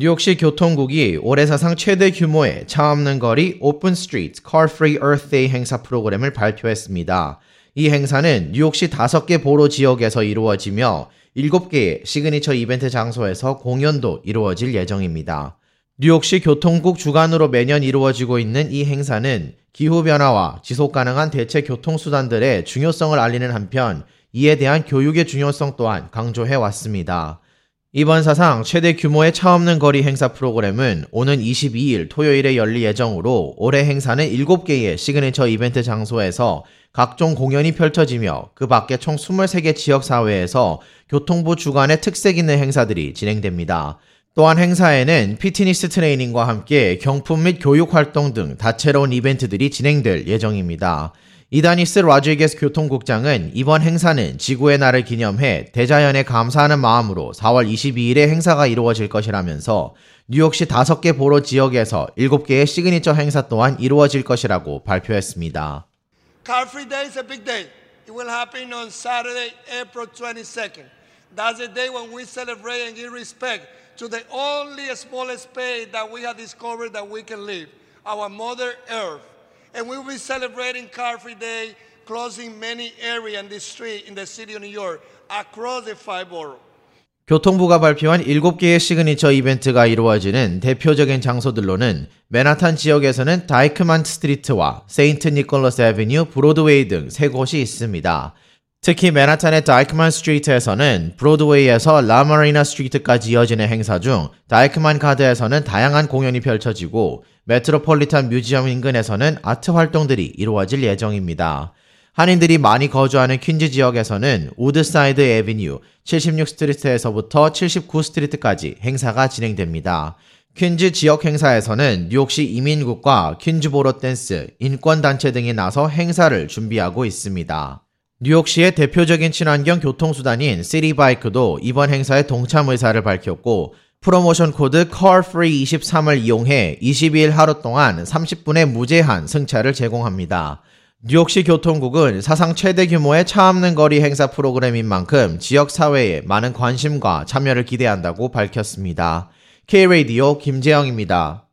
뉴욕시 교통국이 올해 사상 최대 규모의 차 없는 거리 Open Street Car Free Earth Day 행사 프로그램을 발표했습니다. 이 행사는 뉴욕시 5개 borough 지역에서 이루어지며 7개의 시그니처 이벤트 장소에서 공연도 이루어질 예정입니다. 뉴욕시 교통국 주관으로 매년 이루어지고 있는 이 행사는 기후변화와 지속 가능한 대체 교통수단들의 중요성을 알리는 한편 이에 대한 교육의 중요성 또한 강조해 왔습니다. 이번 사상 최대 규모의 차 없는 거리 행사 프로그램은 오는 22일 토요일에 열릴 예정으로 올해 행사는 7개의 시그니처 이벤트 장소에서 각종 공연이 펼쳐지며 그 밖에 총 23개 지역사회에서 교통부 주관의 특색 있는 행사들이 진행됩니다. 또한 행사에는 피트니스 트레이닝과 함께 경품 및 교육 활동 등 다채로운 이벤트들이 진행될 예정입니다. 이다니스 로드리게스 교통국장은 이번 행사는 지구의 날을 기념해 대자연에 감사하는 마음으로 4월 22일에 행사가 이루어질 것이라면서 뉴욕시 5개 보로 지역에서 7개의 시그니처 행사 또한 이루어질 것이라고 발표했습니다. Car Free Day is a big day. It will happen on Saturday, April 22nd. That's the day when we celebrate and give respect to the only smallest space that we have discovered that we can live, our Mother Earth. And we will be celebrating Car Free Day, closing many areas in the street in the city of New York across the five boroughs. 교통부가 발표한 7개의 시그니처 이벤트가 이루어지는 대표적인 장소들로는 맨하탄 지역에서는 다이크만 스트리트와 세인트 니콜러스 애비뉴, 브로드웨이 등 세 곳이 있습니다. 특히 맨하탄의 다이크만 스트리트에서는 브로드웨이에서 라마리나 스트리트까지 이어지는 행사 중 다이크만 가드에서는 다양한 공연이 펼쳐지고 메트로폴리탄 뮤지엄 인근에서는 아트 활동들이 이루어질 예정입니다. 한인들이 많이 거주하는 퀸즈 지역에서는 우드사이드 에비뉴 76스트리트에서부터 79스트리트까지 행사가 진행됩니다. 퀸즈 지역 행사에서는 뉴욕시 이민국과 퀸즈 borough 댄스, 인권단체 등이 나서 행사를 준비하고 있습니다. 뉴욕시의 대표적인 친환경 교통수단인 시티바이크도 이번 행사에 동참 의사를 밝혔고 프로모션 코드 CARFREE23을 이용해 22일 하루 동안 30분의 무제한 승차를 제공합니다. 뉴욕시 교통국은 사상 최대 규모의 차 없는 거리 행사 프로그램인 만큼 지역 사회에 많은 관심과 참여를 기대한다고 밝혔습니다. K-Radio 김재영입니다.